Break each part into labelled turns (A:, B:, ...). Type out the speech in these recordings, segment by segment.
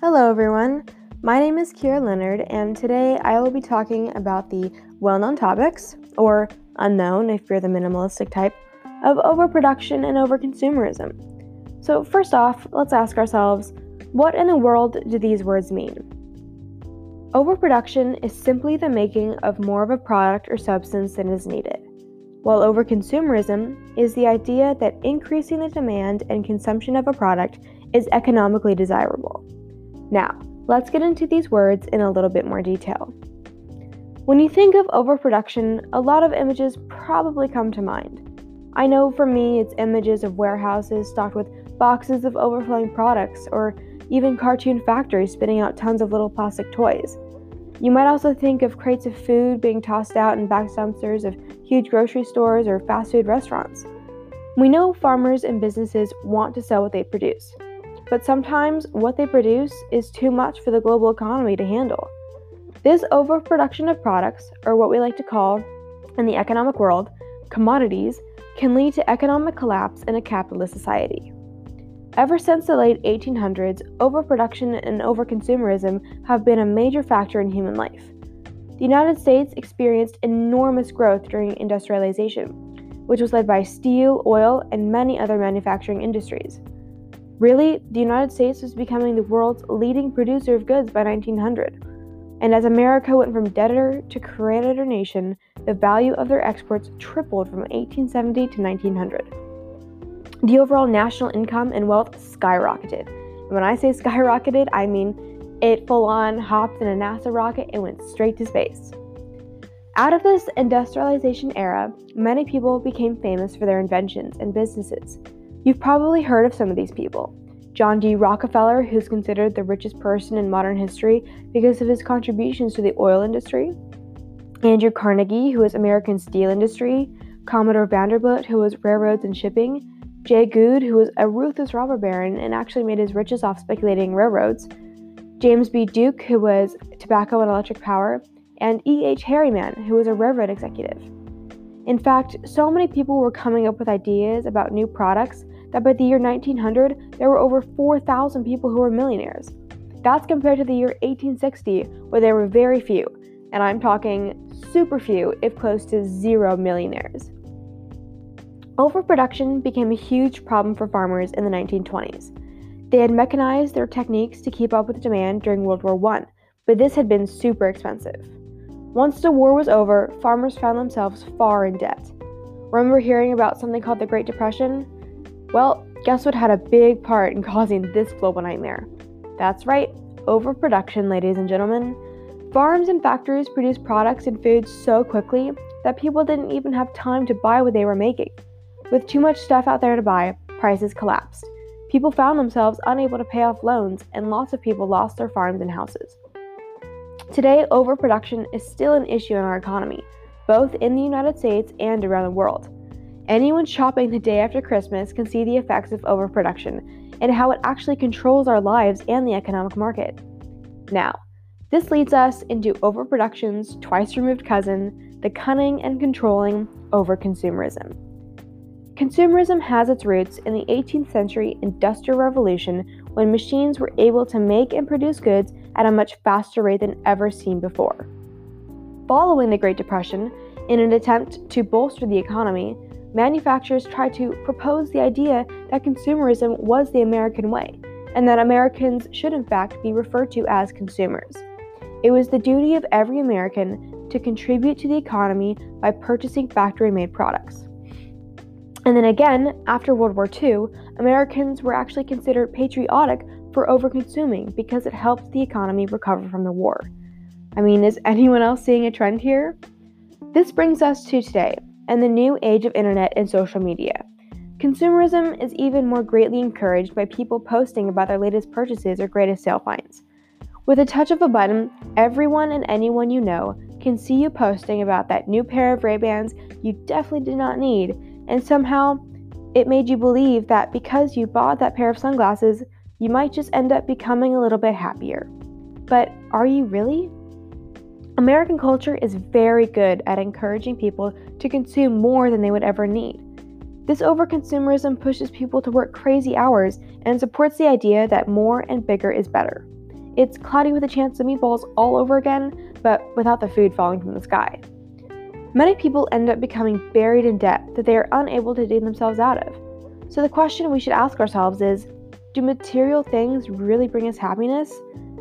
A: Hello, everyone. My name is Kira Leonard, and today I will be talking about the well known topics, or unknown if you're the minimalistic type, of overproduction and overconsumerism. So, first off, let's ask ourselves what in the world do these words mean? Overproduction is simply the making of more of a product or substance than is needed, while overconsumerism is the idea that increasing the demand and consumption of a product is economically desirable. Now, let's get into these words in a little bit more detail. When you think of overproduction, a lot of images probably come to mind. I know for me, it's images of warehouses stocked with boxes of overflowing products or even cartoon factories spitting out tons of little plastic toys. You might also think of crates of food being tossed out in back dumpsters of huge grocery stores or fast food restaurants. We know farmers and businesses want to sell what they produce, but sometimes what they produce is too much for the global economy to handle. This overproduction of products, or what we like to call, in the economic world, commodities, can lead to economic collapse in a capitalist society. Ever since the late 1800s, overproduction and overconsumerism have been a major factor in human life. The United States experienced enormous growth during industrialization, which was led by steel, oil, and many other manufacturing industries. Really, the United States was becoming the world's leading producer of goods by 1900. And as America went from debtor to creditor nation, the value of their exports tripled from 1870 to 1900 the overall national income and wealth skyrocketed. And when I say skyrocketed, I mean it full on hopped in a NASA rocket and went straight to space. Out of this industrialization era, many people became famous for their inventions and businesses. You've probably heard of some of these people. John D. Rockefeller, who's considered the richest person in modern history because of his contributions to the oil industry. Andrew Carnegie, who was American steel industry. Commodore Vanderbilt, who was railroads and shipping. Jay Gould, who was a ruthless robber baron and actually made his riches off speculating railroads, James B. Duke, who was tobacco and electric power, and E.H. Harriman, who was a railroad executive. In fact, so many people were coming up with ideas about new products that by the year 1900, there were over 4,000 people who were millionaires. That's compared to the year 1860, where there were very few, and I'm talking super few, if close to zero millionaires. Overproduction became a huge problem for farmers in the 1920s. They had mechanized their techniques to keep up with demand during World War I, but this had been super expensive. Once the war was over, farmers found themselves far in debt. Remember hearing about something called the Great Depression? Well, guess what had a big part in causing this global nightmare? That's right, overproduction, ladies and gentlemen. Farms and factories produced products and foods so quickly that people didn't even have time to buy what they were making. With too much stuff out there to buy, prices collapsed. People found themselves unable to pay off loans, and lots of people lost their farms and houses. Today, overproduction is still an issue in our economy, both in the United States and around the world. Anyone shopping the day after Christmas can see the effects of overproduction and how it actually controls our lives and the economic market. Now, this leads us into overproduction's twice removed cousin, the cunning and controlling overconsumerism. Consumerism has its roots in the 18th century Industrial Revolution when machines were able to make and produce goods at a much faster rate than ever seen before. Following the Great Depression, in an attempt to bolster the economy, manufacturers tried to propose the idea that consumerism was the American way, and that Americans should in fact be referred to as consumers. It was the duty of every American to contribute to the economy by purchasing factory made products. And then again, after World War II, Americans were actually considered patriotic for overconsuming because it helped the economy recover from the war. I mean, is anyone else seeing a trend here? This brings us to today and the new age of internet and social media. Consumerism is even more greatly encouraged by people posting about their latest purchases or greatest sale finds. With a touch of a button, everyone and anyone you know can see you posting about that new pair of Ray-Bans you definitely did not need and somehow it made you believe that because you bought that pair of sunglasses, you might just end up becoming a little bit happier. But are you really? American culture is very good at encouraging people to consume more than they would ever need. This overconsumerism pushes people to work crazy hours and supports the idea that more and bigger is better. It's cloudy with a chance of meatballs all over again, but without the food falling from the sky. Many people end up becoming buried in debt that they are unable to dig themselves out of. So the question we should ask ourselves is do material things really bring us happiness?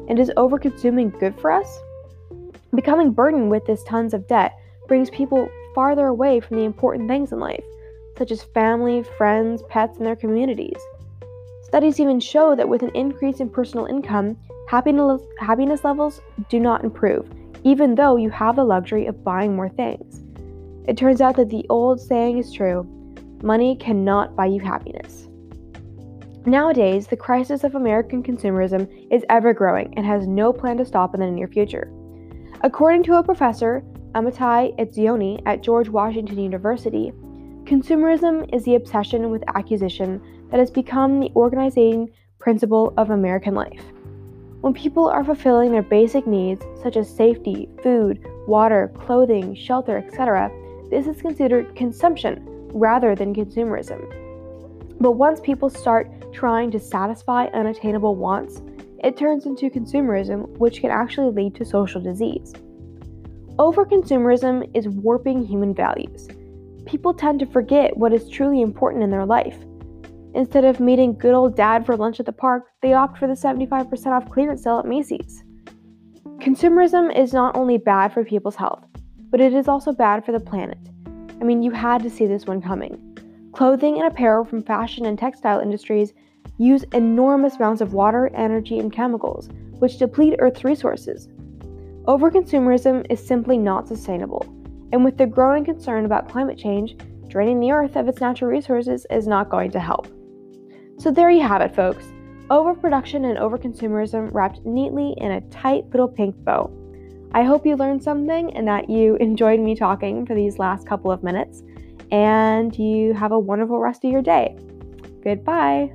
A: And is overconsuming good for us? Becoming burdened with this tons of debt brings people farther away from the important things in life, such as family, friends, pets, and their communities. Studies even show that with an increase in personal income, happiness, happiness levels do not improve, even though you have the luxury of buying more things. It turns out that the old saying is true money cannot buy you happiness. Nowadays, the crisis of American consumerism is ever growing and has no plan to stop in the near future. According to a professor, Amitai Etzioni at George Washington University, consumerism is the obsession with acquisition that has become the organizing principle of American life. When people are fulfilling their basic needs, such as safety, food, water, clothing, shelter, etc., this is considered consumption rather than consumerism. But once people start trying to satisfy unattainable wants, it turns into consumerism, which can actually lead to social disease. Overconsumerism is warping human values. People tend to forget what is truly important in their life. Instead of meeting good old dad for lunch at the park, they opt for the 75% off clearance sale at Macy's. Consumerism is not only bad for people's health, but it is also bad for the planet. I mean, you had to see this one coming. Clothing and apparel from fashion and textile industries use enormous amounts of water, energy, and chemicals, which deplete Earth's resources. Overconsumerism is simply not sustainable, and with the growing concern about climate change, draining the Earth of its natural resources is not going to help. So there you have it, folks. Overproduction and overconsumerism wrapped neatly in a tight little pink bow. I hope you learned something and that you enjoyed me talking for these last couple of minutes, and you have a wonderful rest of your day. Goodbye.